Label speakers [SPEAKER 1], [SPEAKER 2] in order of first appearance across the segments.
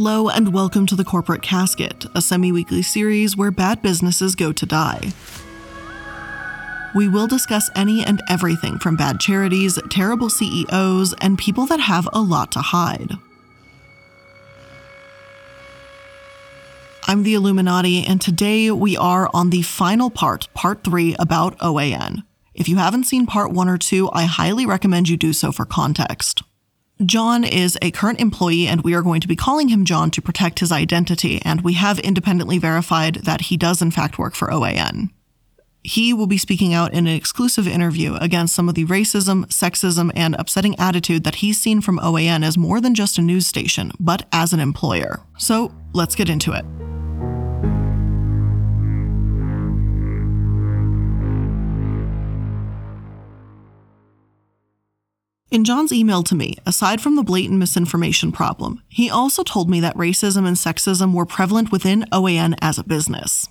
[SPEAKER 1] Hello and welcome to The Corporate Casket, a semi weekly series where bad businesses go to die. We will discuss any and everything from bad charities, terrible CEOs, and people that have a lot to hide. I'm the Illuminaughtii, and today we are on the final part, part three, about OAN. If you haven't seen part one or two, I highly recommend you do so for context. John is a current employee, and we are going to be calling him John to protect his identity, and we have independently verified that he does, in fact, work for OAN. He will be speaking out in an exclusive interview against some of the racism, sexism, and upsetting attitude that he's seen from OAN as more than just a news station, but as an employer. So let's get into it. In John's email to me, aside from the blatant misinformation problem, he also told me that racism and sexism were prevalent within OAN as a business.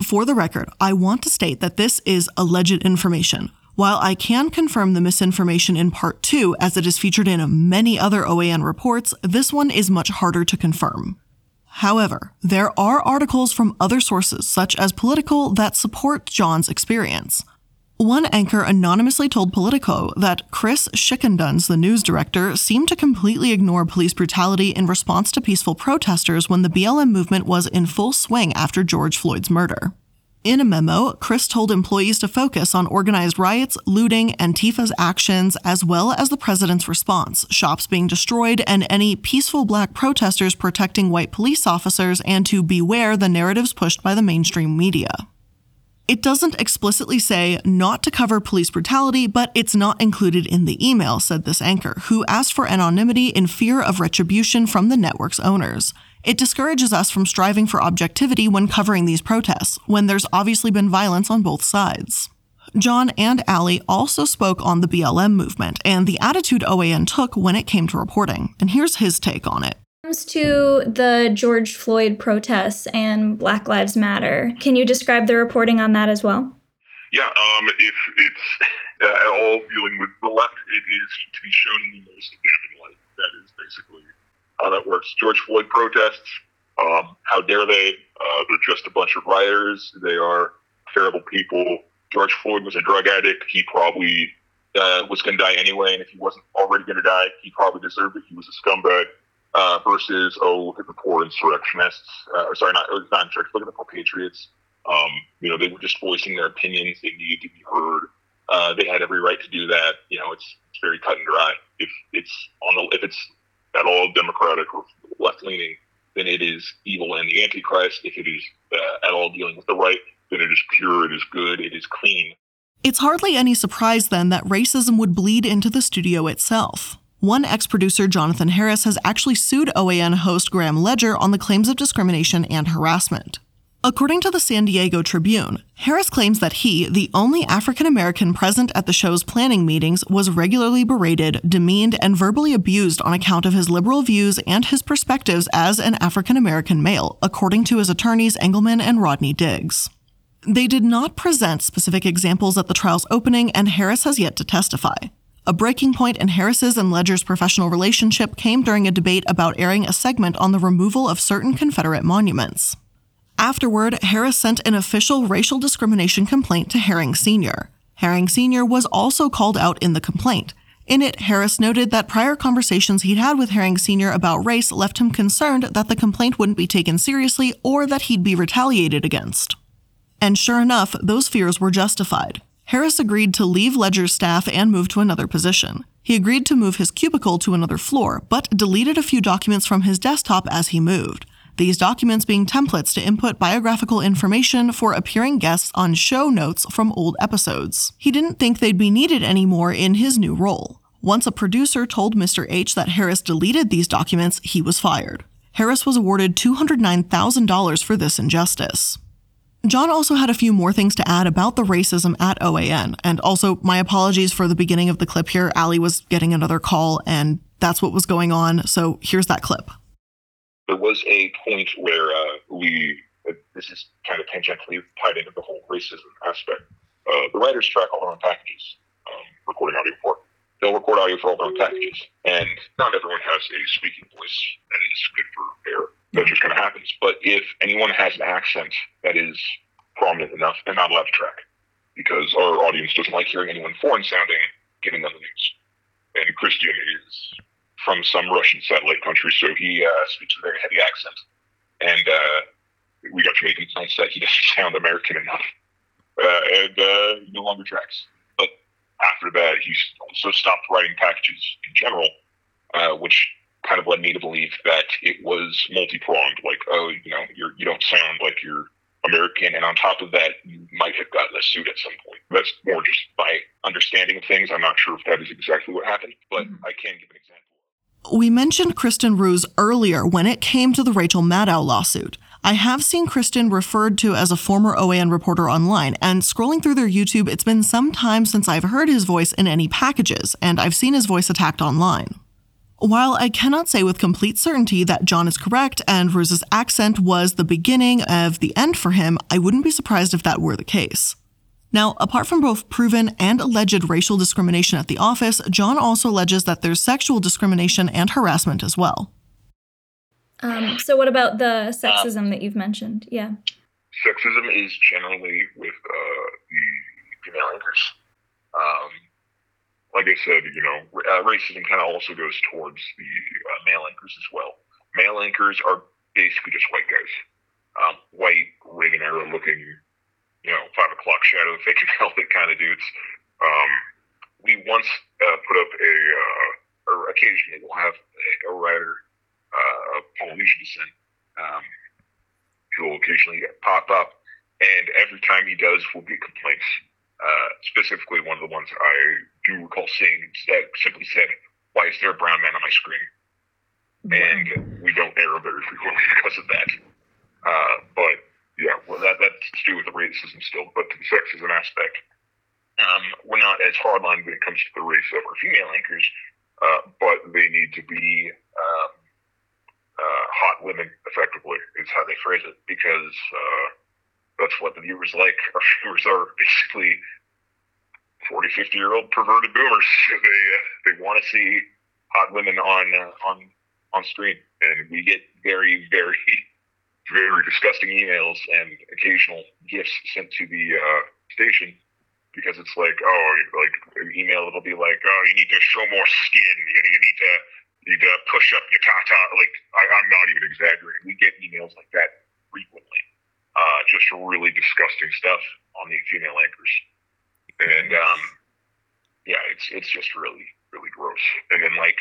[SPEAKER 1] For the record, I want to state that this is alleged information. While I can confirm the misinformation in part 2 as it is featured in many other OAN reports, this one is much harder to confirm. However, there are articles from other sources, such as Politico that support John's experience. One anchor anonymously told Politico that Chris Schickenduns, the news director, seemed to completely ignore police brutality in response to peaceful protesters when the BLM movement was in full swing after George Floyd's murder. In a memo, Chris told employees to focus on organized riots, looting, Antifa's actions, as well as the president's response, shops being destroyed, and any peaceful black protesters protecting white police officers, and to beware the narratives pushed by the mainstream media. It doesn't explicitly say not to cover police brutality, but it's not included in the email, said this anchor, who asked for anonymity in fear of retribution from the network's owners. It discourages us from striving for objectivity when covering these protests, when there's obviously been violence on both sides. John and Ali also spoke on the BLM movement and the attitude OAN took when it came to reporting, and here's his take on it
[SPEAKER 2] comes to the George Floyd protests and Black Lives Matter, can you describe the reporting on that as well?
[SPEAKER 3] Yeah, um, if it's uh, at all dealing with the left, it is to be shown in the most damning light. That is basically how that works. George Floyd protests, um, how dare they? Uh, they're just a bunch of rioters. They are terrible people. George Floyd was a drug addict. He probably uh, was going to die anyway, and if he wasn't already going to die, he probably deserved it. He was a scumbag uh, versus oh look at the poor insurrectionists, uh, or sorry, not not insurrectionists, look at the poor patriots. Um, you know, they were just voicing their opinions. They needed to be heard. Uh, they had every right to do that. You know, it's it's very cut and dry. If it's on the if it's at all democratic or left leaning, then it is evil and the antichrist. If it is uh, at all dealing with the right, then it is pure. It is good. It is clean.
[SPEAKER 1] It's hardly any surprise then that racism would bleed into the studio itself. One ex producer, Jonathan Harris, has actually sued OAN host Graham Ledger on the claims of discrimination and harassment. According to the San Diego Tribune, Harris claims that he, the only African American present at the show's planning meetings, was regularly berated, demeaned, and verbally abused on account of his liberal views and his perspectives as an African American male, according to his attorneys Engelman and Rodney Diggs. They did not present specific examples at the trial's opening, and Harris has yet to testify. A breaking point in Harris's and Ledger's professional relationship came during a debate about airing a segment on the removal of certain Confederate monuments. Afterward, Harris sent an official racial discrimination complaint to Herring Sr. Herring Sr. was also called out in the complaint. In it, Harris noted that prior conversations he'd had with Herring Sr. about race left him concerned that the complaint wouldn't be taken seriously or that he'd be retaliated against. And sure enough, those fears were justified. Harris agreed to leave Ledger's staff and move to another position. He agreed to move his cubicle to another floor, but deleted a few documents from his desktop as he moved. These documents being templates to input biographical information for appearing guests on show notes from old episodes. He didn't think they'd be needed anymore in his new role. Once a producer told Mr. H that Harris deleted these documents, he was fired. Harris was awarded $209,000 for this injustice. John also had a few more things to add about the racism at OAN, and also my apologies for the beginning of the clip here. Allie was getting another call, and that's what was going on, so here's that clip.
[SPEAKER 3] There was a point where uh, we, uh, this is kind of tangentially tied into the whole racism aspect. Uh, the writers track all their own packages, um, recording audio for. They'll record audio for all their own packages, and not everyone has a speaking voice that is good for air. That just kind of happens. But if anyone has an accent that is prominent enough, they're not allowed to track because our audience doesn't like hearing anyone foreign sounding giving them the news. And Kristian is from some Russian satellite country, so he uh, speaks a very heavy accent. And uh, we got to make complaints that he doesn't sound American enough. Uh, and uh, no longer tracks. But after that, he also stopped writing packages in general, uh, which kind of led me to believe that it was multi-pronged. Like, oh, you know, you're you don't sound like you're American, and on top of that, you might have gotten a suit at some point. That's more just my understanding of things. I'm not sure if that is exactly what happened, but mm-hmm. I can give an example.
[SPEAKER 1] We mentioned Kristian Rouz earlier when it came to the Rachel Maddow lawsuit. I have seen Kristian referred to as a former OAN reporter online, and scrolling through their YouTube, it's been some time since I've heard his voice in any packages, and I've seen his voice attacked online. While I cannot say with complete certainty that John is correct and Rouz's accent was the beginning of the end for him, I wouldn't be surprised if that were the case. Now, apart from both proven and alleged racial discrimination at the office, John also alleges that there's sexual discrimination and harassment as well.
[SPEAKER 2] Um, so, what about the sexism that you've mentioned? Yeah.
[SPEAKER 3] Sexism is generally with uh, the female anchors. Um, like I said, you know, uh, racism kind of also goes towards the uh, male anchors as well. Male anchors are basically just white guys, um, white Reagan era looking, you know, five o'clock shadow, fake velvet kind of dudes. Um, we once uh, put up a, uh, or occasionally we'll have a, a writer uh, of Polynesian descent um, who will occasionally pop up, and every time he does, we'll get complaints uh, specifically, one of the ones I do recall seeing that simply said, "Why is there a brown man on my screen?" And we don't air very frequently because of that. Uh, but yeah, well, that that's to do with the racism still. But to the sexism aspect, um, we're not as hardline when it comes to the race of our female anchors, uh, but they need to be um, uh, hot women, effectively, is how they phrase it, because uh, that's what the viewers like. Our viewers are basically 40, 50 year old perverted boomers. They uh, they want to see hot women on uh, on on screen, and we get very, very, very disgusting emails and occasional gifts sent to the uh, station because it's like, oh, like an email it'll be like, oh, you need to show more skin. You, you need to you push up your tata. Like I, I'm not even exaggerating. We get emails like that frequently uh, just really disgusting stuff on the female anchors. And um, yeah, it's it's just really really gross. And then like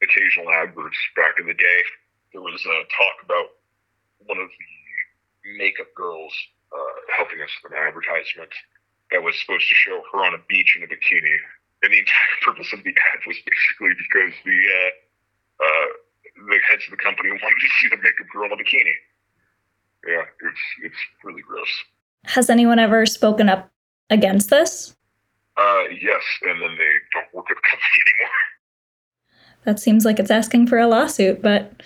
[SPEAKER 3] occasional adverts back in the day, there was a talk about one of the makeup girls uh, helping us with an advertisement that was supposed to show her on a beach in a bikini. And the entire purpose of the ad was basically because the uh, uh, the heads of the company wanted to see the makeup girl in a bikini yeah, it's it's really gross.
[SPEAKER 2] Has anyone ever spoken up against this?
[SPEAKER 3] Uh, yes, and then they don't work at the company anymore.
[SPEAKER 2] That seems like it's asking for a lawsuit, but.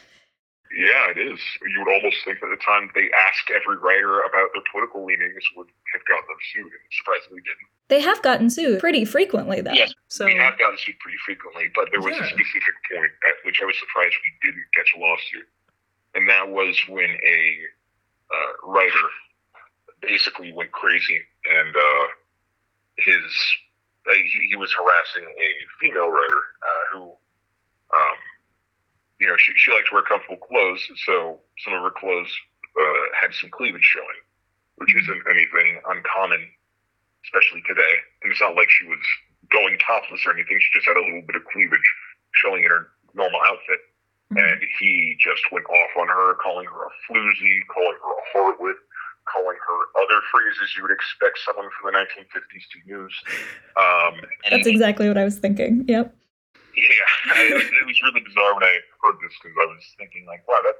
[SPEAKER 3] Yeah, it is. You would almost think that the time they asked every writer about their political leanings would have gotten them sued, and surprisingly didn't.
[SPEAKER 2] They have gotten sued pretty frequently, though.
[SPEAKER 3] Yes, so we have gotten sued pretty frequently, but there was yeah. a specific point at which I was surprised we didn't catch a lawsuit, and that was when a uh, writer basically went crazy and uh, his uh, he, he, was harassing a female writer uh, who um, you know she, she liked to wear comfortable clothes so some of her clothes uh, had some cleavage showing which isn't anything uncommon especially today and it's not like she was going topless or anything she just had a little bit of cleavage showing in her normal outfit Mm-hmm. And he just went off on her, calling her a floozy, calling her a harlot, calling her other phrases you would expect someone from the 1950s to use. Um,
[SPEAKER 2] That's exactly what I was thinking. Yep.
[SPEAKER 3] Yeah, it, it was really bizarre when I heard this because I was thinking like, wow, that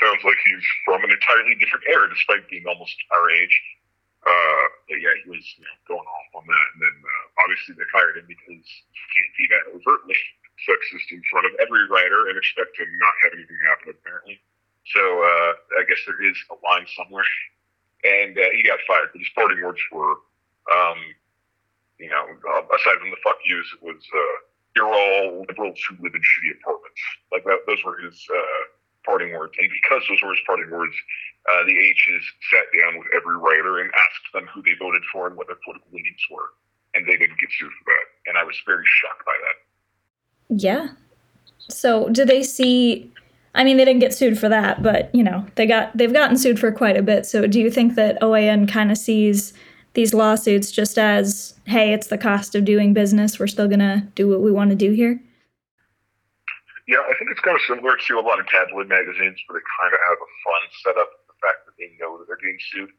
[SPEAKER 3] sounds like he's from an entirely different era, despite being almost our age. Uh, but yeah, he was you know, going off on that, and then uh, obviously they fired him because you can't be that overtly sexist in front of every writer and expect to not have anything happen. Apparently, so uh, I guess there is a line somewhere, and uh, he got fired. But his parting words were, um, you know, uh, aside from the fuck yous, it was. Uh, you're all liberals who live in shitty apartments. Like that, those were his uh, parting words. And because those were his parting words, uh, the H's sat down with every writer and asked them who they voted for and what their political leanings were. And they didn't get sued for that. And I was very shocked by that.
[SPEAKER 2] Yeah. So do they see I mean they didn't get sued for that, but you know, they got they've gotten sued for quite a bit. So do you think that OAN kind of sees these lawsuits just as, hey, it's the cost of doing business. We're still going to do what we want to do here?
[SPEAKER 3] Yeah, I think it's kind of similar to a lot of tabloid magazines where they kind of have a fun setup, the fact that they know that they're getting sued.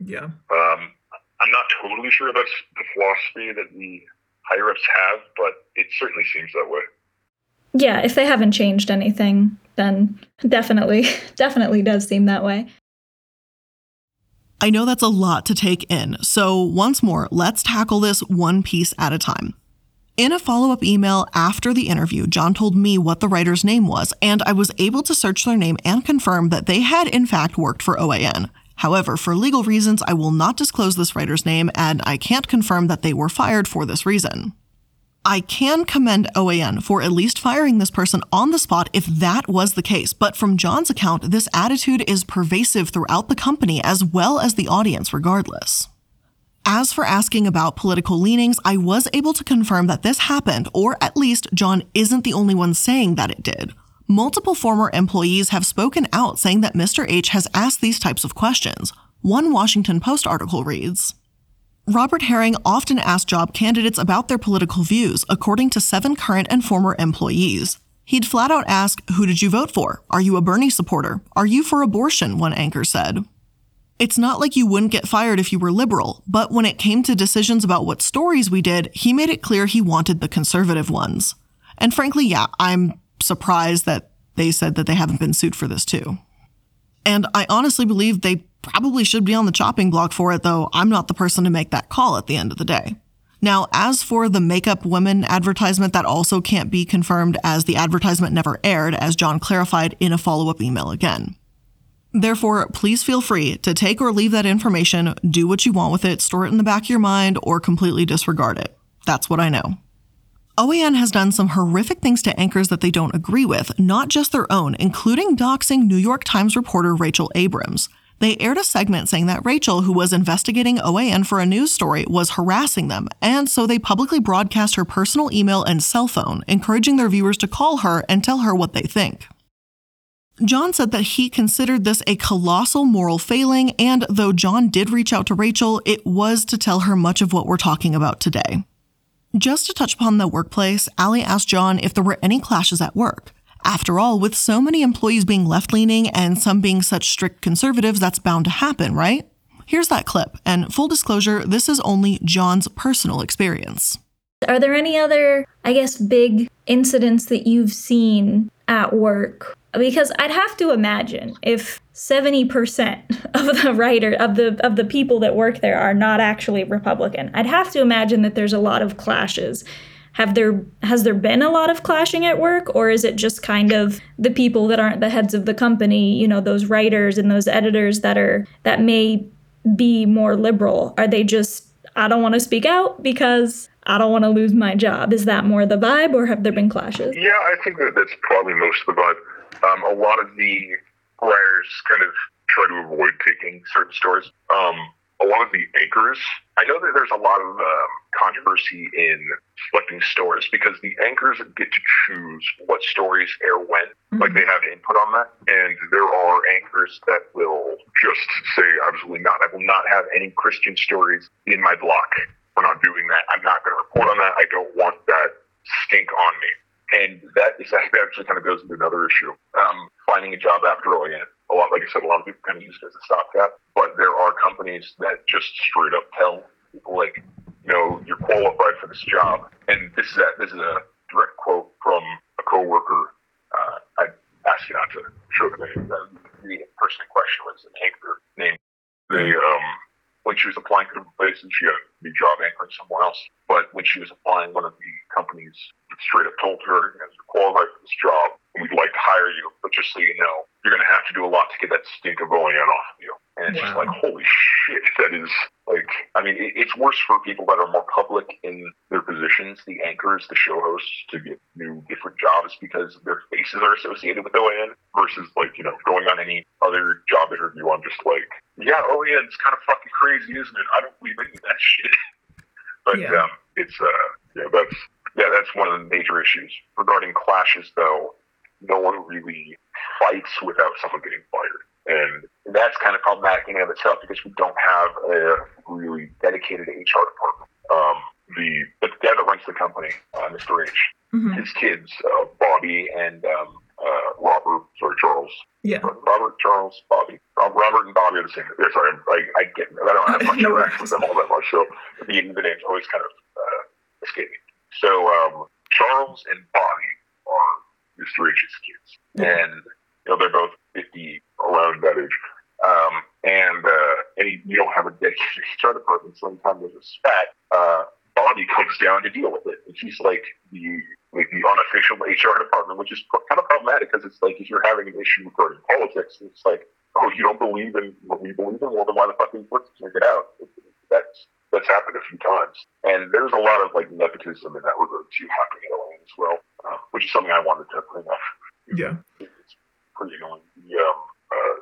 [SPEAKER 4] Yeah.
[SPEAKER 3] Um, I'm not totally sure that's the philosophy that the higher ups have, but it certainly seems that way.
[SPEAKER 2] Yeah, if they haven't changed anything, then definitely, definitely does seem that way.
[SPEAKER 1] I know that's a lot to take in, so once more, let's tackle this one piece at a time. In a follow up email after the interview, John told me what the writer's name was, and I was able to search their name and confirm that they had in fact worked for OAN. However, for legal reasons, I will not disclose this writer's name, and I can't confirm that they were fired for this reason. I can commend OAN for at least firing this person on the spot if that was the case, but from John's account, this attitude is pervasive throughout the company as well as the audience, regardless. As for asking about political leanings, I was able to confirm that this happened, or at least John isn't the only one saying that it did. Multiple former employees have spoken out saying that Mr. H has asked these types of questions. One Washington Post article reads, Robert Herring often asked job candidates about their political views, according to seven current and former employees. He'd flat out ask, Who did you vote for? Are you a Bernie supporter? Are you for abortion? One anchor said. It's not like you wouldn't get fired if you were liberal, but when it came to decisions about what stories we did, he made it clear he wanted the conservative ones. And frankly, yeah, I'm surprised that they said that they haven't been sued for this too. And I honestly believe they probably should be on the chopping block for it, though I'm not the person to make that call at the end of the day. Now, as for the Makeup Women advertisement, that also can't be confirmed as the advertisement never aired, as John clarified in a follow up email again. Therefore, please feel free to take or leave that information, do what you want with it, store it in the back of your mind, or completely disregard it. That's what I know. OAN has done some horrific things to anchors that they don't agree with, not just their own, including doxing New York Times reporter Rachel Abrams. They aired a segment saying that Rachel, who was investigating OAN for a news story, was harassing them, and so they publicly broadcast her personal email and cell phone, encouraging their viewers to call her and tell her what they think. John said that he considered this a colossal moral failing, and though John did reach out to Rachel, it was to tell her much of what we're talking about today. Just to touch upon the workplace, Allie asked John if there were any clashes at work. After all, with so many employees being left leaning and some being such strict conservatives, that's bound to happen, right? Here's that clip, and full disclosure, this is only John's personal experience.
[SPEAKER 2] Are there any other, I guess, big incidents that you've seen at work because I'd have to imagine if 70% of the writer of the of the people that work there are not actually Republican. I'd have to imagine that there's a lot of clashes. Have there has there been a lot of clashing at work or is it just kind of the people that aren't the heads of the company, you know, those writers and those editors that are that may be more liberal? Are they just I don't want to speak out because I don't want to lose my job. Is that more the vibe or have there been clashes?
[SPEAKER 3] Yeah, I think that that's probably most of the vibe um, a lot of the writers kind of try to avoid taking certain stories. Um, a lot of the anchors, I know that there's a lot of um, controversy in selecting stories because the anchors get to choose what stories air when, mm-hmm. like they have input on that. And there are anchors that will just say, absolutely not. I will not have any Christian stories in my block. We're not doing that. I'm not going to report on that. I don't want that stink on me. And that is that actually kind of goes into another issue. Um, finding a job after OAN. A lot, like I said, a lot of people kind of use it as a stopgap. But there are companies that just straight up tell people like, you know, you're qualified for this job. And this is a, this is a direct quote from a coworker. Uh, I asked you not to show the name. The person in question was an anchor named. They um, when she was applying for the place, and she a new job anchoring somewhere else. But when she was applying, one of the companies straight up told her, you know, you're qualified for this job, we'd like to hire you, but just so you know, you're going to have to do a lot to get that stink of OAN off of you. And it's just like, holy shit, that is like, I mean, it, it's worse for people that are more public in their positions, the anchors, the show hosts, to get new, different jobs because their faces are associated with OAN versus like, you know, going on any other job interview. I'm just like, yeah, OAN's kind of fucking crazy, isn't it? I don't believe any of that shit. but
[SPEAKER 2] Yeah.
[SPEAKER 3] um, it's, uh, yeah, that's, yeah, that's one of the major issues. Regarding clashes, though, no one really fights without someone getting fired. And that's kind of problematic in and of itself because we don't have a really dedicated HR department. Um, the, the guy that runs the company, uh, Mr. H,
[SPEAKER 2] Mhm.
[SPEAKER 3] his kids, uh, Bobby and um, uh, Robert, sorry, Charles,
[SPEAKER 2] Yeah.
[SPEAKER 3] Robert, Charles, Bobby. Rob- Robert and Bobby are the same. Yeah, sorry, I, I get. I don't have much
[SPEAKER 2] No
[SPEAKER 3] interaction with them all that much, so the, the names always kind of uh, escape me. So um, Charles and Bobby are H's kids,
[SPEAKER 2] Yeah.
[SPEAKER 3] and you know they're both 50, around that age. Um, and uh, and you don't have a dedicated HR department, so anytime there's a spat, uh, Bobby comes down to deal with it. And she's like the like the unofficial HR department, which is kind of problematic because it's like if you're having an issue regarding politics, it's like, oh, you don't believe in what we believe in, well, then why the fuck are you working it out? That's that's happened a few times, and there's a lot of like nepotism in that regard too happening at as well, uh, which is something I wanted to bring up.
[SPEAKER 2] Yeah.
[SPEAKER 3] It's pretty annoying. The, um, uh,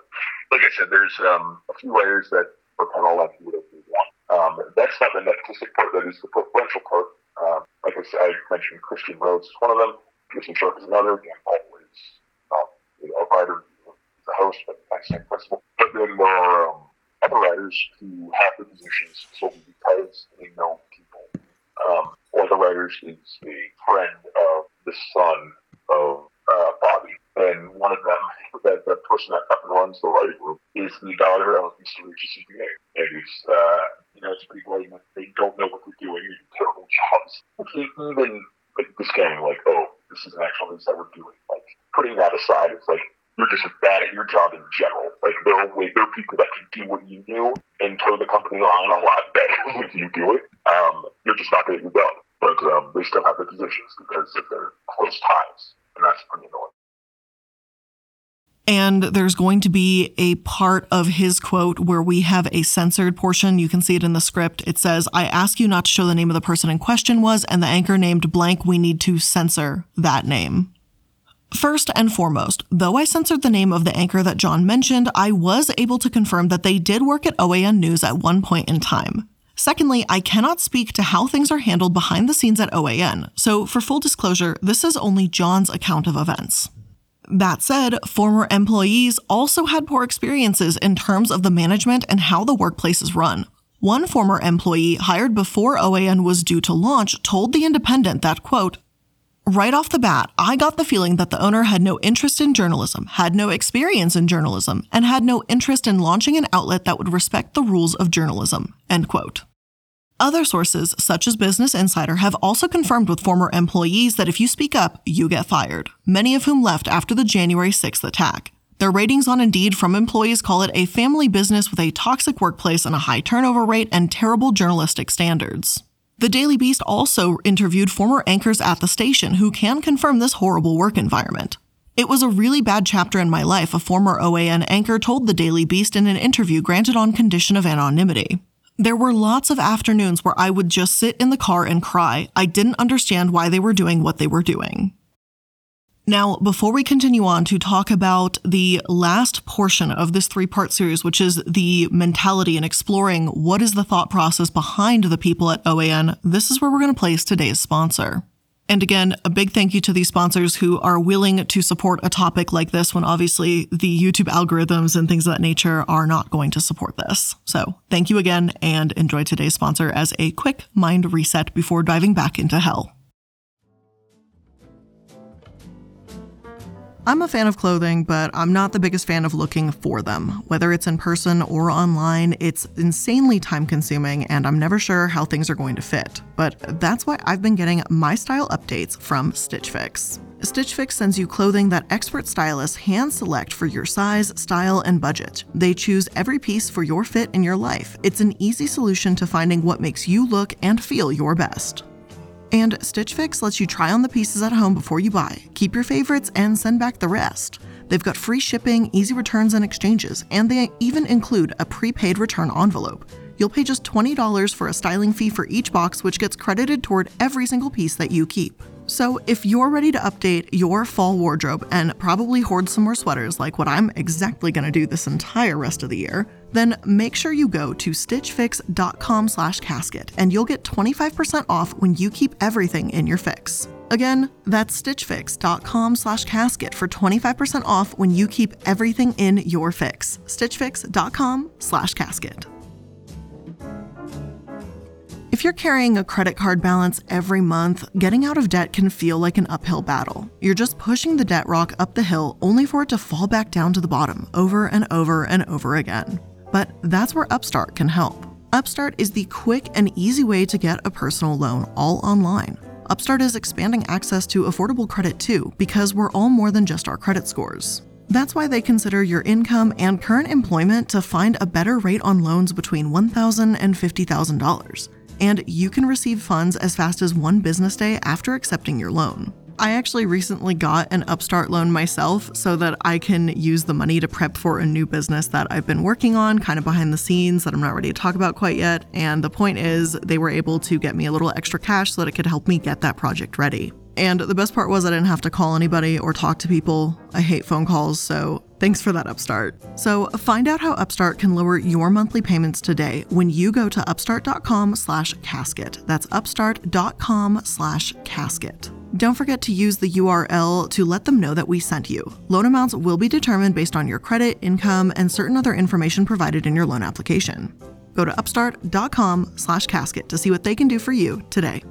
[SPEAKER 3] like I said, there's um, a few writers that are kind of allowed to do whatever they want. Um, that's not the nepotistic part. That is the preferential part. Um, like I said, I mentioned Kristian Rouz is one of them. Christian Sharp is another. Dan Ball is um, a writer, a host, but the same principle. But then there are um, other writers who have the positions solely because they know people. Um, of the writers is a friend the son of uh, Bobby, and one of them, that the person that fucking runs the writing group, is the daughter of Mr. Regis' name. And it's, uh, you know, it's pretty blatant. They don't know what they're doing. They do terrible jobs. Even like discounting, like, oh, this is an actual news that we're doing. Like putting that aside, it's like you're just bad at your job in general. Like there are way, there are people that can do what you do and toe the company line a lot better when you do it. Um, you're just not going to do well. But um, they still have the positions because of their close ties, and that's pretty annoying.
[SPEAKER 1] And there's going to be a part of his quote where we have a censored portion. You can see it in the script. It says, I ask you not to show the name of the person in question was, and the anchor named blank, we need to censor that name. First and foremost, though I censored the name of the anchor that John mentioned, I was able to confirm that they did work at OAN News at one point in time. Secondly, I cannot speak to how things are handled behind the scenes at OAN, so for full disclosure, this is only John's account of events. That said, former employees also had poor experiences in terms of the management and how the workplace is run. One former employee hired before OAN was due to launch told The Independent that, quote, Right off the bat, I got the feeling that the owner had no interest in journalism, had no experience in journalism, and had no interest in launching an outlet that would respect the rules of journalism. End quote. Other sources, such as Business Insider, have also confirmed with former employees that if you speak up, you get fired, many of whom left after the January 6th attack. Their ratings on Indeed from employees call it a family business with a toxic workplace and a high turnover rate and terrible journalistic standards. The Daily Beast also interviewed former anchors at the station who can confirm this horrible work environment. It was a really bad chapter in my life, a former OAN anchor told the Daily Beast in an interview granted on condition of anonymity. There were lots of afternoons where I would just sit in the car and cry. I didn't understand why they were doing what they were doing. Now, before we continue on to talk about the last portion of this three part series, which is the mentality and exploring what is the thought process behind the people at OAN, this is where we're going to place today's sponsor. And again, a big thank you to these sponsors who are willing to support a topic like this when obviously the YouTube algorithms and things of that nature are not going to support this. So thank you again and enjoy today's sponsor as a quick mind reset before diving back into hell. I'm a fan of clothing, but I'm not the biggest fan of looking for them. Whether it's in person or online, it's insanely time consuming, and I'm never sure how things are going to fit. But that's why I've been getting my style updates from Stitch Fix. Stitch Fix sends you clothing that expert stylists hand select for your size, style, and budget. They choose every piece for your fit and your life. It's an easy solution to finding what makes you look and feel your best. And Stitch Fix lets you try on the pieces at home before you buy, keep your favorites, and send back the rest. They've got free shipping, easy returns and exchanges, and they even include a prepaid return envelope. You'll pay just $20 for a styling fee for each box, which gets credited toward every single piece that you keep. So, if you're ready to update your fall wardrobe and probably hoard some more sweaters like what I'm exactly going to do this entire rest of the year, then make sure you go to stitchfix.com slash casket and you'll get 25% off when you keep everything in your fix. Again, that's stitchfix.com slash casket for 25% off when you keep everything in your fix. stitchfix.com slash casket. If you're carrying a credit card balance every month, getting out of debt can feel like an uphill battle. You're just pushing the debt rock up the hill only for it to fall back down to the bottom over and over and over again. But that's where Upstart can help. Upstart is the quick and easy way to get a personal loan all online. Upstart is expanding access to affordable credit too, because we're all more than just our credit scores. That's why they consider your income and current employment to find a better rate on loans between $1,000 and $50,000 and you can receive funds as fast as one business day after accepting your loan. I actually recently got an Upstart loan myself so that I can use the money to prep for a new business that I've been working on, kind of behind the scenes, that I'm not ready to talk about quite yet. And the point is, they were able to get me a little extra cash so that it could help me get that project ready. And the best part was I didn't have to call anybody or talk to people. I hate phone calls, so thanks for that, Upstart. So find out how Upstart can lower your monthly payments today when you go to upstart.com slash casket. That's upstart.com slash casket. Don't forget to use the URL to let them know that we sent you. Loan amounts will be determined based on your credit, income, and certain other information provided in your loan application. Go to upstart.com slash casket to see what they can do for you today.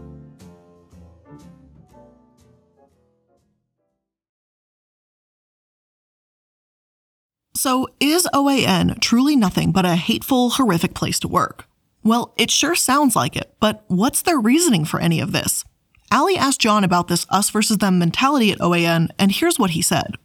[SPEAKER 1] So, is OAN truly nothing but a hateful, horrific place to work? Well, it sure sounds like it, but what's their reasoning for any of this? Ali asked John about this us versus them mentality at OAN, and here's what he said.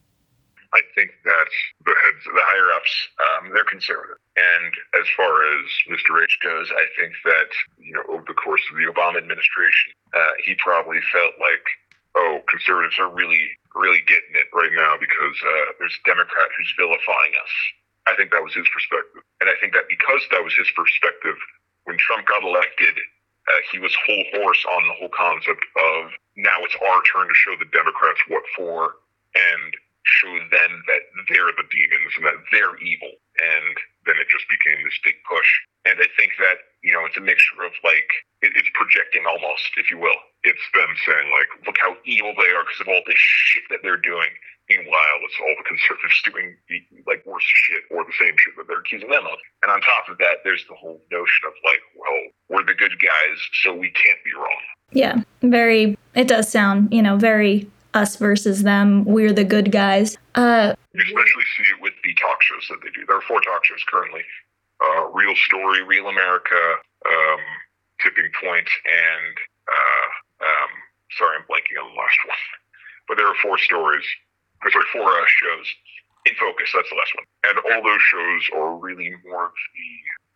[SPEAKER 3] I think that the heads, the higher ups, um, they're conservative. And as far as Mr. H goes, I think that you know over the course of the Obama administration, uh, he probably felt like, oh, conservatives are really really getting it right now because uh, there's a Democrat who's vilifying us. I think that was his perspective. And I think that because that was his perspective, when Trump got elected, uh, he was whole horse on the whole concept of now it's our turn to show the Democrats what for and show them that they're the demons and that they're evil. And then it just became this big push. And I think that, you know, it's a mixture of like, it, it's projecting almost, if you will. It's them saying, like, look how evil they are because of all this shit that they're doing. Meanwhile, it's all the conservatives doing the, like worse shit or the same shit that they're accusing them of. And on top of that, there's the whole notion of like, well, we're the good guys, so we can't be wrong.
[SPEAKER 2] Yeah, very. It does sound, you know, very us versus them. We're the good guys. Uh,
[SPEAKER 3] you especially see it with the talk shows that they do. There are four talk shows currently: uh, Real Story, Real America, um, Tipping Point, and uh, um, sorry, I'm blanking on the last one. But there are four stories. Sorry, four uh, shows in focus. That's the last one, and all those shows are really more of the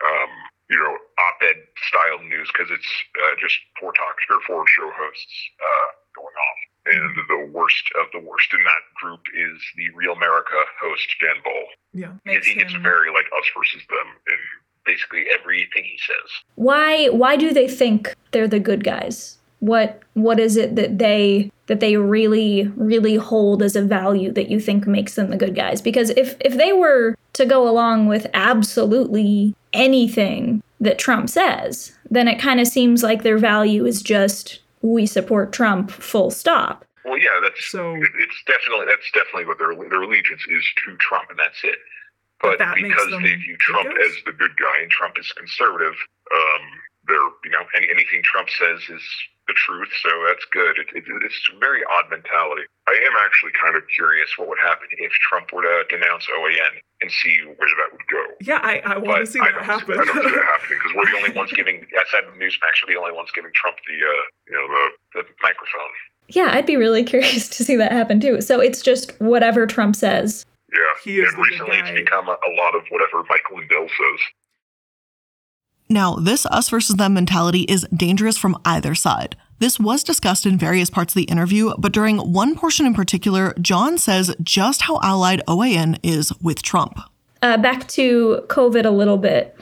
[SPEAKER 3] um, you know op-ed style news because it's uh, just four talk or four show hosts uh, going off and the worst of the worst in that group is the Real America host Dan Ball.
[SPEAKER 4] Yeah, Makes
[SPEAKER 3] he
[SPEAKER 4] him...
[SPEAKER 3] gets very like us versus them in basically everything he says.
[SPEAKER 2] Why? Why do they think they're the good guys? What? What is it that they that they really really hold as a value that you think makes them the good guys? Because if if they were to go along with absolutely anything that Trump says, then it kind of seems like their value is just we support Trump, full stop.
[SPEAKER 3] Well, yeah, that's so. It's definitely that's definitely what their their allegiance is to Trump, and that's it. But, but because they view Trump as the good guy and Trump is conservative, um, they're you know any, anything Trump says is the truth, so that's good. It, it, it's a very odd mentality. I am actually kind of curious what would happen if Trump were to denounce OAN and see where that would go.
[SPEAKER 4] Yeah, I, I want to see
[SPEAKER 3] I
[SPEAKER 4] that
[SPEAKER 3] don't,
[SPEAKER 4] happen.
[SPEAKER 3] I don't see that happening because we're the only ones giving. Outside of Newsmax, are the only ones giving Trump the uh, you know the, the microphone.
[SPEAKER 2] Yeah, I'd be really curious to see that happen too. So it's just whatever Trump says.
[SPEAKER 3] Yeah,
[SPEAKER 4] He is
[SPEAKER 3] and
[SPEAKER 4] the good
[SPEAKER 3] recently it's become a, a lot of whatever Michael Lindell says.
[SPEAKER 1] Now, this us versus them mentality is dangerous from either side. This was discussed in various parts of the interview, but during one portion in particular, John says just how allied OAN is with Trump.
[SPEAKER 2] Uh, back to COVID a little bit.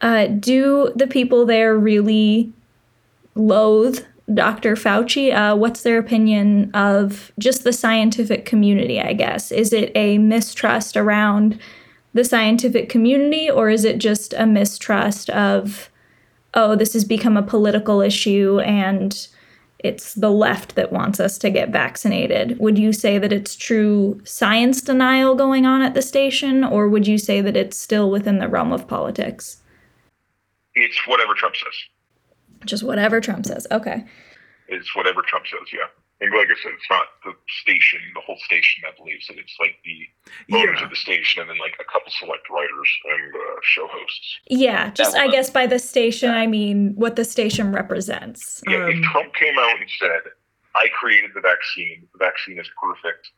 [SPEAKER 2] Uh, do the people there really loathe Dr. Fauci? Uh, what's their opinion of just the scientific community, I guess? Is it a mistrust around the scientific community, or is it just a mistrust of, oh, this has become a political issue and it's the left that wants us to get vaccinated. Would you say that it's true science denial going on at the station, or would you say that it's still within the realm of politics?
[SPEAKER 3] It's whatever Trump says.
[SPEAKER 2] Just whatever Trump says. Okay.
[SPEAKER 3] It's whatever Trump says. Yeah, and like I said, it's not the station, the whole station that believes it. It's like the owners
[SPEAKER 4] Yeah.
[SPEAKER 3] of the station, and then like a couple select writers and uh, show hosts.
[SPEAKER 2] Yeah, just I guess by the station, I mean what the station represents.
[SPEAKER 3] Yeah, if
[SPEAKER 4] Um,
[SPEAKER 3] Trump came out and said, "I created the vaccine. The vaccine is perfect,"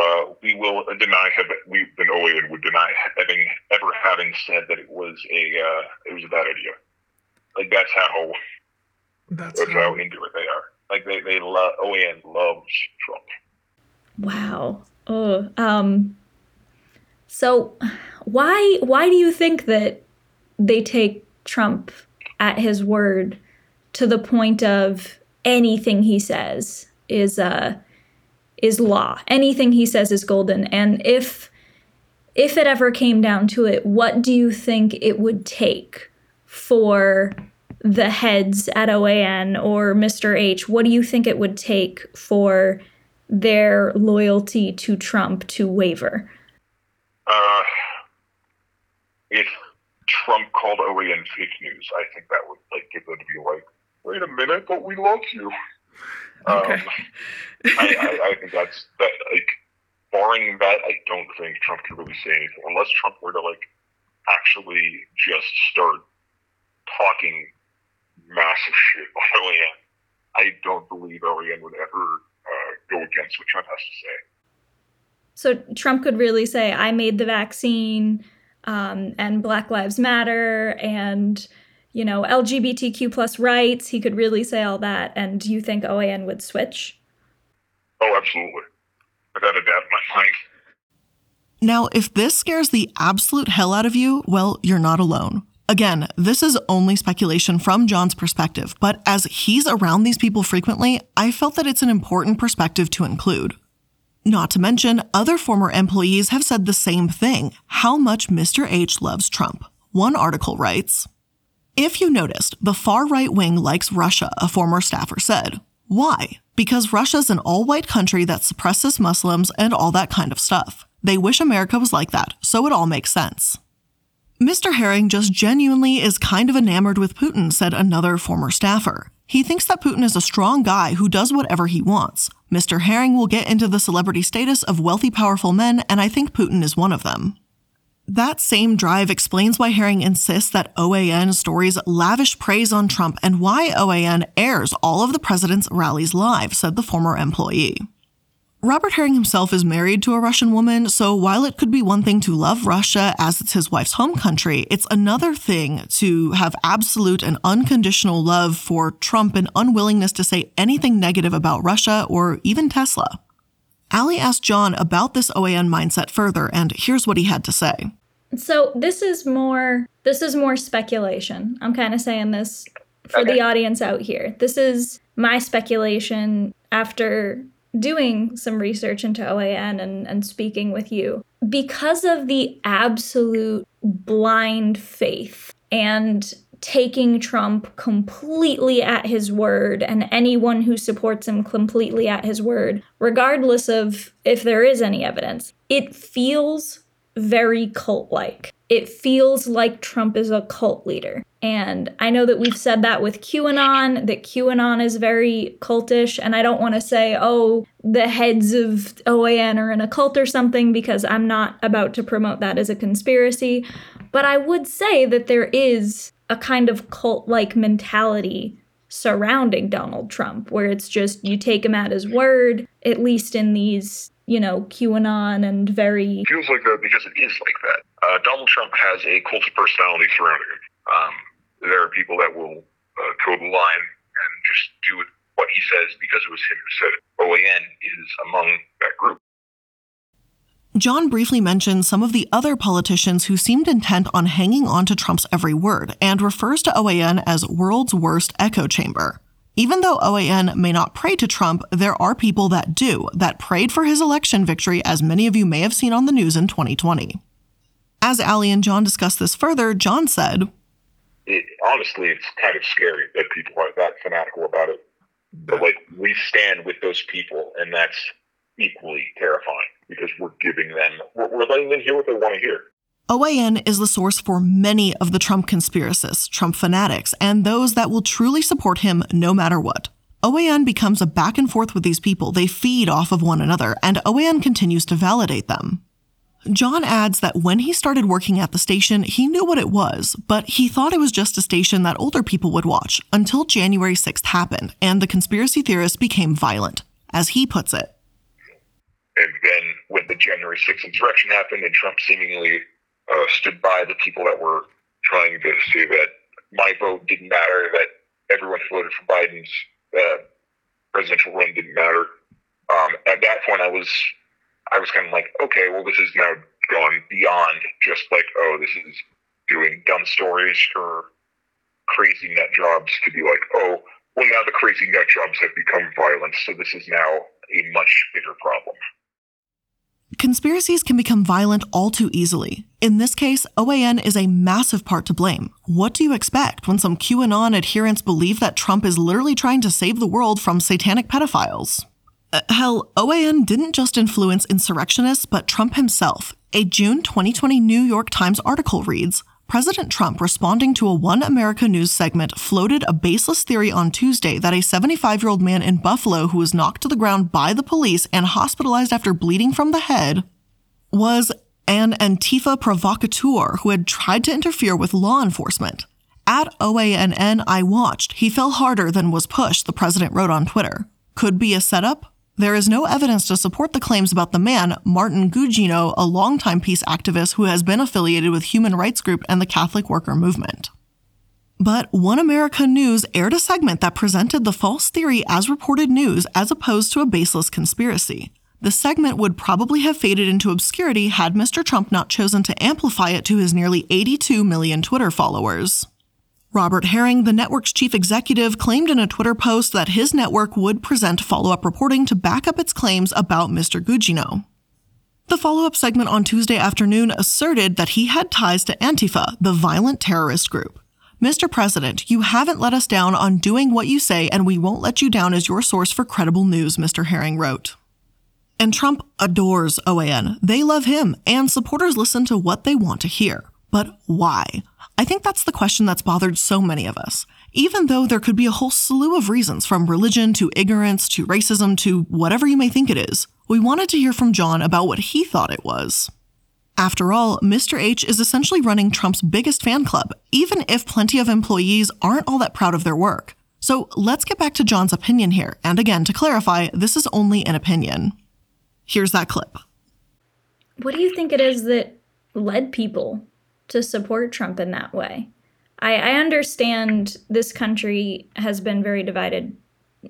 [SPEAKER 3] uh, we will deny have we then OAN would deny having ever having said that it was a uh, it was a bad idea. Like that's how
[SPEAKER 4] That's
[SPEAKER 3] that's
[SPEAKER 4] how,
[SPEAKER 3] how into it they are. Like they they love OAN loves Trump.
[SPEAKER 2] Wow. Oh, um so why why do you think that they take Trump at his word to the point of anything he says is uh is law. Anything he says is golden. And if if it ever came down to it, what do you think it would take for the heads at OAN or Mr. H? What do you think it would take for their loyalty to Trump to waver?
[SPEAKER 3] Uh, if Trump called OAN fake news, I think that would like get them to be like, "Wait a minute, but we love you."
[SPEAKER 4] Okay.
[SPEAKER 3] Um, I, I, I think that's that. Like, barring that, I don't think Trump could really say anything unless Trump were to like actually just start talking massive shit on OAN. I don't believe OAN would ever uh, go against what Trump has to say.
[SPEAKER 2] So Trump could really say, I made the vaccine um, and Black Lives Matter and, you know, LGBTQ plus rights. He could really say all that. And do you think OAN would switch?
[SPEAKER 3] Oh, absolutely, without a doubt in my mind.
[SPEAKER 1] Now, if this scares the absolute hell out of you, well, you're not alone. Again, this is only speculation from John's perspective, but as he's around these people frequently, I felt that it's an important perspective to include. Not to mention, other former employees have said the same thing how much Mr. H loves Trump. One article writes If you noticed, the far right wing likes Russia, a former staffer said. Why? Because Russia's an all white country that suppresses Muslims and all that kind of stuff. They wish America was like that, so it all makes sense. Mr. Herring just genuinely is kind of enamored with Putin, said another former staffer. He thinks that Putin is a strong guy who does whatever he wants. Mr. Herring will get into the celebrity status of wealthy, powerful men, and I think Putin is one of them. That same drive explains why Herring insists that OAN stories lavish praise on Trump and why OAN airs all of the president's rallies live, said the former employee. Robert Herring himself is married to a Russian woman, so while it could be one thing to love Russia as it's his wife's home country, it's another thing to have absolute and unconditional love for Trump and unwillingness to say anything negative about Russia or even Tesla. Ali asked John about this OAN mindset further, and here's what he had to say.
[SPEAKER 2] So this is more this is more speculation. I'm kind of saying this for the audience out here. This is my speculation after doing some research into OAN and, and speaking with you. Because of the absolute blind faith and taking Trump completely at his word and anyone who supports him completely at his word, regardless of if there is any evidence, it feels very cult like. it feels like Trump is a cult leader. And I know that we've said that with QAnon, that QAnon is very cultish. And I don't want to say, oh, the heads of OAN are in a cult or something, because I'm not about to promote that as a conspiracy. But I would say that there is a kind of cult like mentality surrounding Donald Trump, where it's just you take him at his word, at least in these, you know, QAnon and very.
[SPEAKER 3] It feels like that because it is like that. Uh, Donald Trump has a cult of personality surrounding him. Um, there are people that will uh, toe the line and just do what he says because it was him who said it. OAN is among that group.
[SPEAKER 1] John briefly mentions some of the other politicians who seemed intent on hanging on to Trump's every word and refers to OAN as world's worst echo chamber. Even though OAN may not pray to Trump, there are people that do, that prayed for his election victory, as many of you may have seen on the news in 2020. As Ali and John discussed this further, John said,
[SPEAKER 3] It, honestly, it's kind of scary that people are that fanatical about it. But like, we stand with those people, and that's equally terrifying because we're giving them, we're, we're letting them hear what they want to hear.
[SPEAKER 1] OAN is the source for many of the Trump conspiracists, Trump fanatics, and those that will truly support him no matter what. OAN becomes a back and forth with these people. They feed off of one another, and OAN continues to validate them. John adds that when he started working at the station, he knew what it was, but he thought it was just a station that older people would watch until January 6th happened and the conspiracy theorists became violent, as he puts it.
[SPEAKER 3] And then when the January 6th insurrection happened and Trump seemingly uh, stood by the people that were trying to say that my vote didn't matter, that everyone who voted for Biden's uh, presidential run didn't matter. Um, at that point, I was I was kind of like, okay, well, this is now gone beyond just like, oh, this is doing dumb stories or crazy nut jobs to be like, oh, well, now the crazy nut jobs have become violent, so this is now a much bigger problem.
[SPEAKER 1] Conspiracies can become violent all too easily. In this case, OAN is a massive part to blame. What do you expect when some QAnon adherents believe that Trump is literally trying to save the world from satanic pedophiles? Uh, hell, OAN didn't just influence insurrectionists, but Trump himself. A June 2020 New York Times article reads President Trump, responding to a One America News segment, floated a baseless theory on Tuesday that a 75 year old man in Buffalo who was knocked to the ground by the police and hospitalized after bleeding from the head was an Antifa provocateur who had tried to interfere with law enforcement. At OANN, I watched. He fell harder than was pushed, the president wrote on Twitter. Could be a setup? There is no evidence to support the claims about the man, Martin Gugino, a longtime peace activist who has been affiliated with Human Rights Group and the Catholic Worker Movement. But One America News aired a segment that presented the false theory as reported news as opposed to a baseless conspiracy. The segment would probably have faded into obscurity had Mr. Trump not chosen to amplify it to his nearly 82 million Twitter followers. Robert Herring, the network's chief executive, claimed in a Twitter post that his network would present follow up reporting to back up its claims about Mr. Gugino. The follow up segment on Tuesday afternoon asserted that he had ties to Antifa, the violent terrorist group. Mr. President, you haven't let us down on doing what you say, and we won't let you down as your source for credible news, Mr. Herring wrote. And Trump adores OAN. They love him, and supporters listen to what they want to hear. But why? I think that's the question that's bothered so many of us. Even though there could be a whole slew of reasons from religion to ignorance to racism to whatever you may think it is, we wanted to hear from John about what he thought it was. After all, Mr. H is essentially running Trump's biggest fan club, even if plenty of employees aren't all that proud of their work. So let's get back to John's opinion here. And again, to clarify, this is only an opinion. Here's that clip.
[SPEAKER 2] What do you think it is that led people to support Trump in that way. I, I understand this country has been very divided,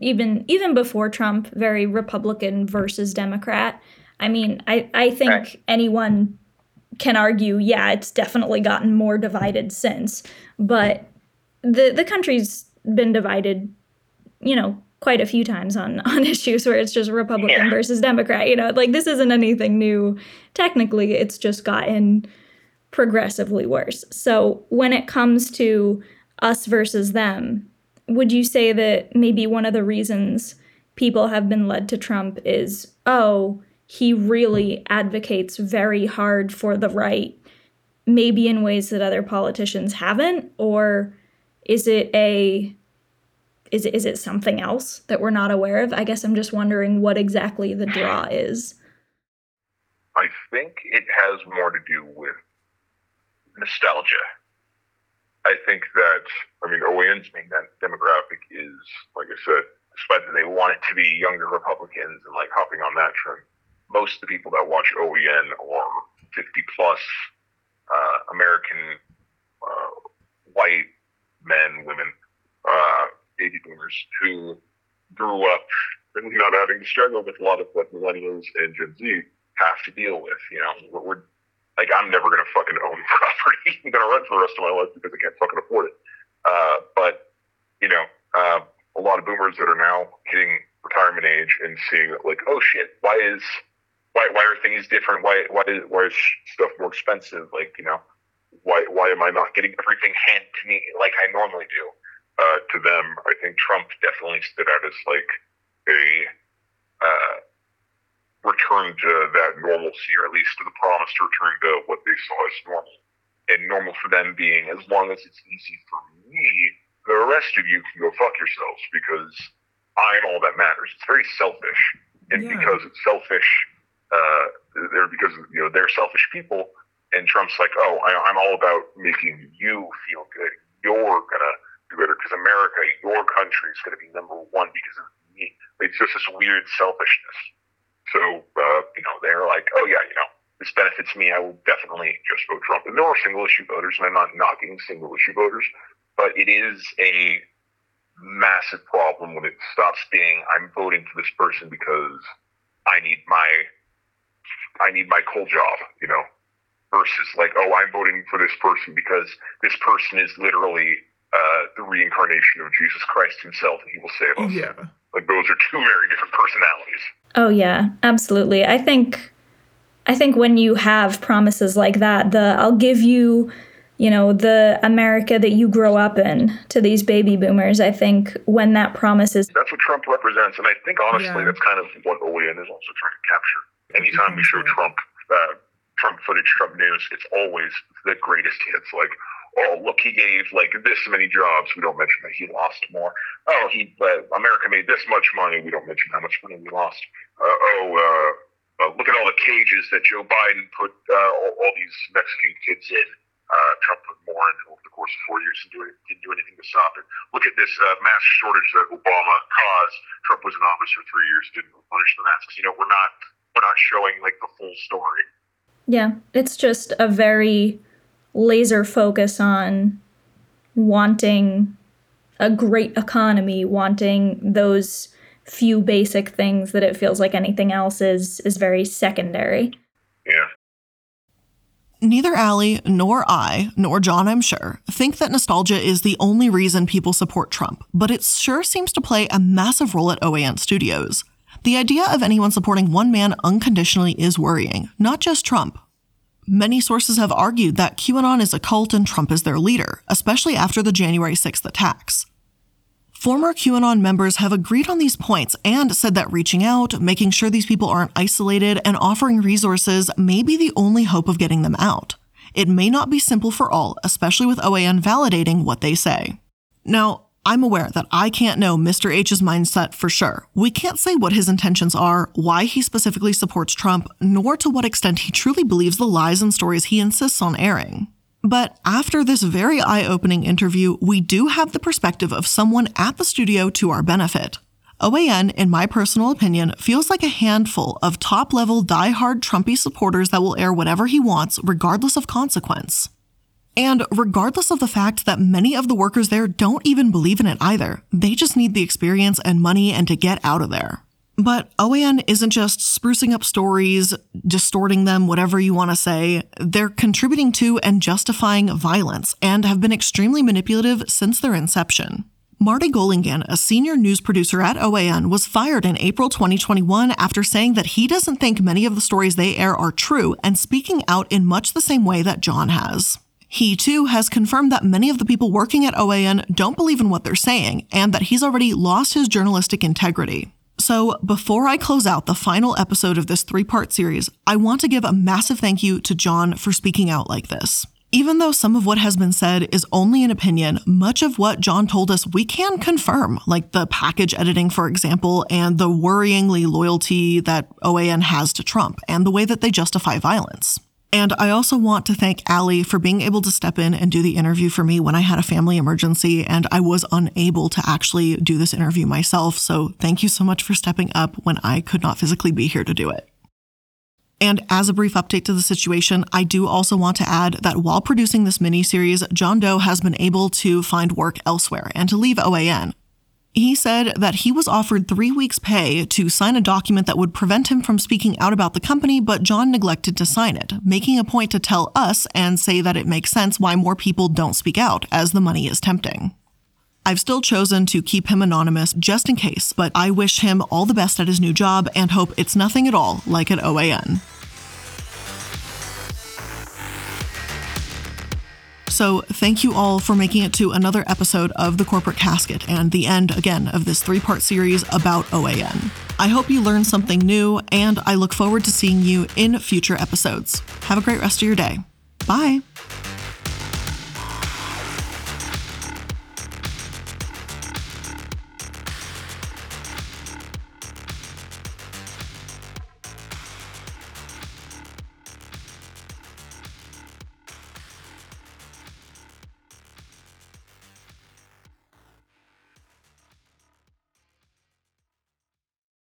[SPEAKER 2] even even before Trump, very Republican versus Democrat. I mean, I, I think right. anyone can argue, yeah, it's definitely gotten more divided since, but the the country's been divided, you know, quite a few times on on issues where it's just Republican yeah. versus Democrat. You know, like this isn't anything new. Technically, it's just gotten progressively worse. So when it comes to us versus them, would you say that maybe one of the reasons people have been led to Trump is, oh, he really advocates very hard for the right, maybe in ways that other politicians haven't or is it a is it, is it something else that we're not aware of? I guess I'm just wondering what exactly the draw is.
[SPEAKER 3] I think it has more to do with nostalgia. I think that, I mean, OAN's main demographic is, like I said, despite that they want it to be younger Republicans and like hopping on that trend, most of the people that watch OAN are 50 plus uh, American uh, white men, women, uh, baby boomers who grew up really not having to struggle with a lot of what millennials and Gen Z have to deal with. You know, we're, we're like, I'm never to fucking own property. I'm to rent for the rest of my life because I can't fucking afford it. Uh, but, you know, uh, a lot of boomers that are now hitting retirement age and seeing like, oh shit, why is, why, why are things different? Why, why is, why is stuff more expensive? Like, you know, why, why am I not getting everything handed to me like I normally do? uh, to them, I think Trump definitely stood out as like a uh, return to that normalcy, or at least to the promise to return to what they saw as normal. And normal for them being as long as it's easy for me, the rest of you can go fuck yourselves because I'm all that matters. It's very selfish, and yeah. because it's selfish, uh, they're because you know they're selfish people. And Trump's like, oh, I, I'm all about making you feel good. You're gonna do better because America, your country, is to be number one because of me. It's just this weird selfishness. So, uh, you know, they're like, oh, yeah, you know, this benefits me. I will definitely just vote Trump. And there are single issue voters, and I'm not knocking single issue voters, but it is a massive problem when it stops being I'm voting for this person because I need my I need my coal job, you know, versus like, oh, I'm voting for this person because this person is literally uh, the reincarnation of Jesus Christ himself, and he will save us.
[SPEAKER 4] Yeah.
[SPEAKER 3] Like those are two very different personalities.
[SPEAKER 2] Oh yeah, absolutely. I think I think when you have promises like that, the I'll give you, you know, the America that you grow up in to these baby boomers, I think when that promise is
[SPEAKER 3] That's what Trump represents. And I think honestly yeah. that's kind of what OAN is also trying to capture. Anytime we show Trump uh, Trump footage, Trump news, it's always the greatest hits. Like oh, look, he gave like this many jobs. We don't mention that he lost more. Oh, he uh, America made this much money. We don't mention how much money we lost. Uh, oh, uh, uh look at all the cages that Joe Biden put uh, all, all, these Mexican kids in. Uh, Trump put more in over the course of four years and it, didn't do anything to stop it. Look at this mask shortage that Obama caused. Trump was in office for three years, didn't punish the masks. You know, we're not we're not showing like the full story.
[SPEAKER 2] Yeah, it's just a very laser focus on wanting a great economy, wanting those few basic things that it feels like anything else is is very secondary.
[SPEAKER 3] Yeah.
[SPEAKER 1] Neither Allie nor I, nor John, I'm sure, think that nostalgia is the only reason people support Trump, but it sure seems to play a massive role at OAN Studios. The idea of anyone supporting one man unconditionally is worrying, not just Trump, Many sources have argued that QAnon is a cult and Trump is their leader, especially after the January 6th attacks. Former QAnon members have agreed on these points and said that reaching out, making sure these people aren't isolated, and offering resources may be the only hope of getting them out. It may not be simple for all, especially with OAN validating what they say. Now, I'm aware that I can't know Mr. H's mindset for sure. We can't say what his intentions are, why he specifically supports Trump, nor to what extent he truly believes the lies and stories he insists on airing. But after this very eye opening interview, we do have the perspective of someone at the studio to our benefit. OAN, in my personal opinion, feels like a handful of top level die-hard Trumpy supporters that will air whatever he wants, regardless of consequence. And regardless of the fact that many of the workers there don't even believe in it either, they just need the experience and money and to get out of there. But OAN isn't just sprucing up stories, distorting them, whatever you want to say. They're contributing to and justifying violence and have been extremely manipulative since their inception. Marty Golingan, a senior news producer at OAN, was fired in April 2021 after saying that he doesn't think many of the stories they air are true and speaking out in much the same way that John has. He too has confirmed that many of the people working at OAN don't believe in what they're saying and that he's already lost his journalistic integrity. So, before I close out the final episode of this three part series, I want to give a massive thank you to John for speaking out like this. Even though some of what has been said is only an opinion, much of what John told us we can confirm, like the package editing, for example, and the worryingly loyalty that OAN has to Trump, and the way that they justify violence. And I also want to thank Allie for being able to step in and do the interview for me when I had a family emergency and I was unable to actually do this interview myself. So thank you so much for stepping up when I could not physically be here to do it. And as a brief update to the situation, I do also want to add that while producing this miniseries, John Doe has been able to find work elsewhere and to leave OAN. He said that he was offered three weeks' pay to sign a document that would prevent him from speaking out about the company, but John neglected to sign it, making a point to tell us and say that it makes sense why more people don't speak out, as the money is tempting. I've still chosen to keep him anonymous just in case, but I wish him all the best at his new job and hope it's nothing at all like at OAN. So, thank you all for making it to another episode of The Corporate Casket and the end again of this three part series about OAN. I hope you learned something new, and I look forward to seeing you in future episodes. Have a great rest of your day. Bye.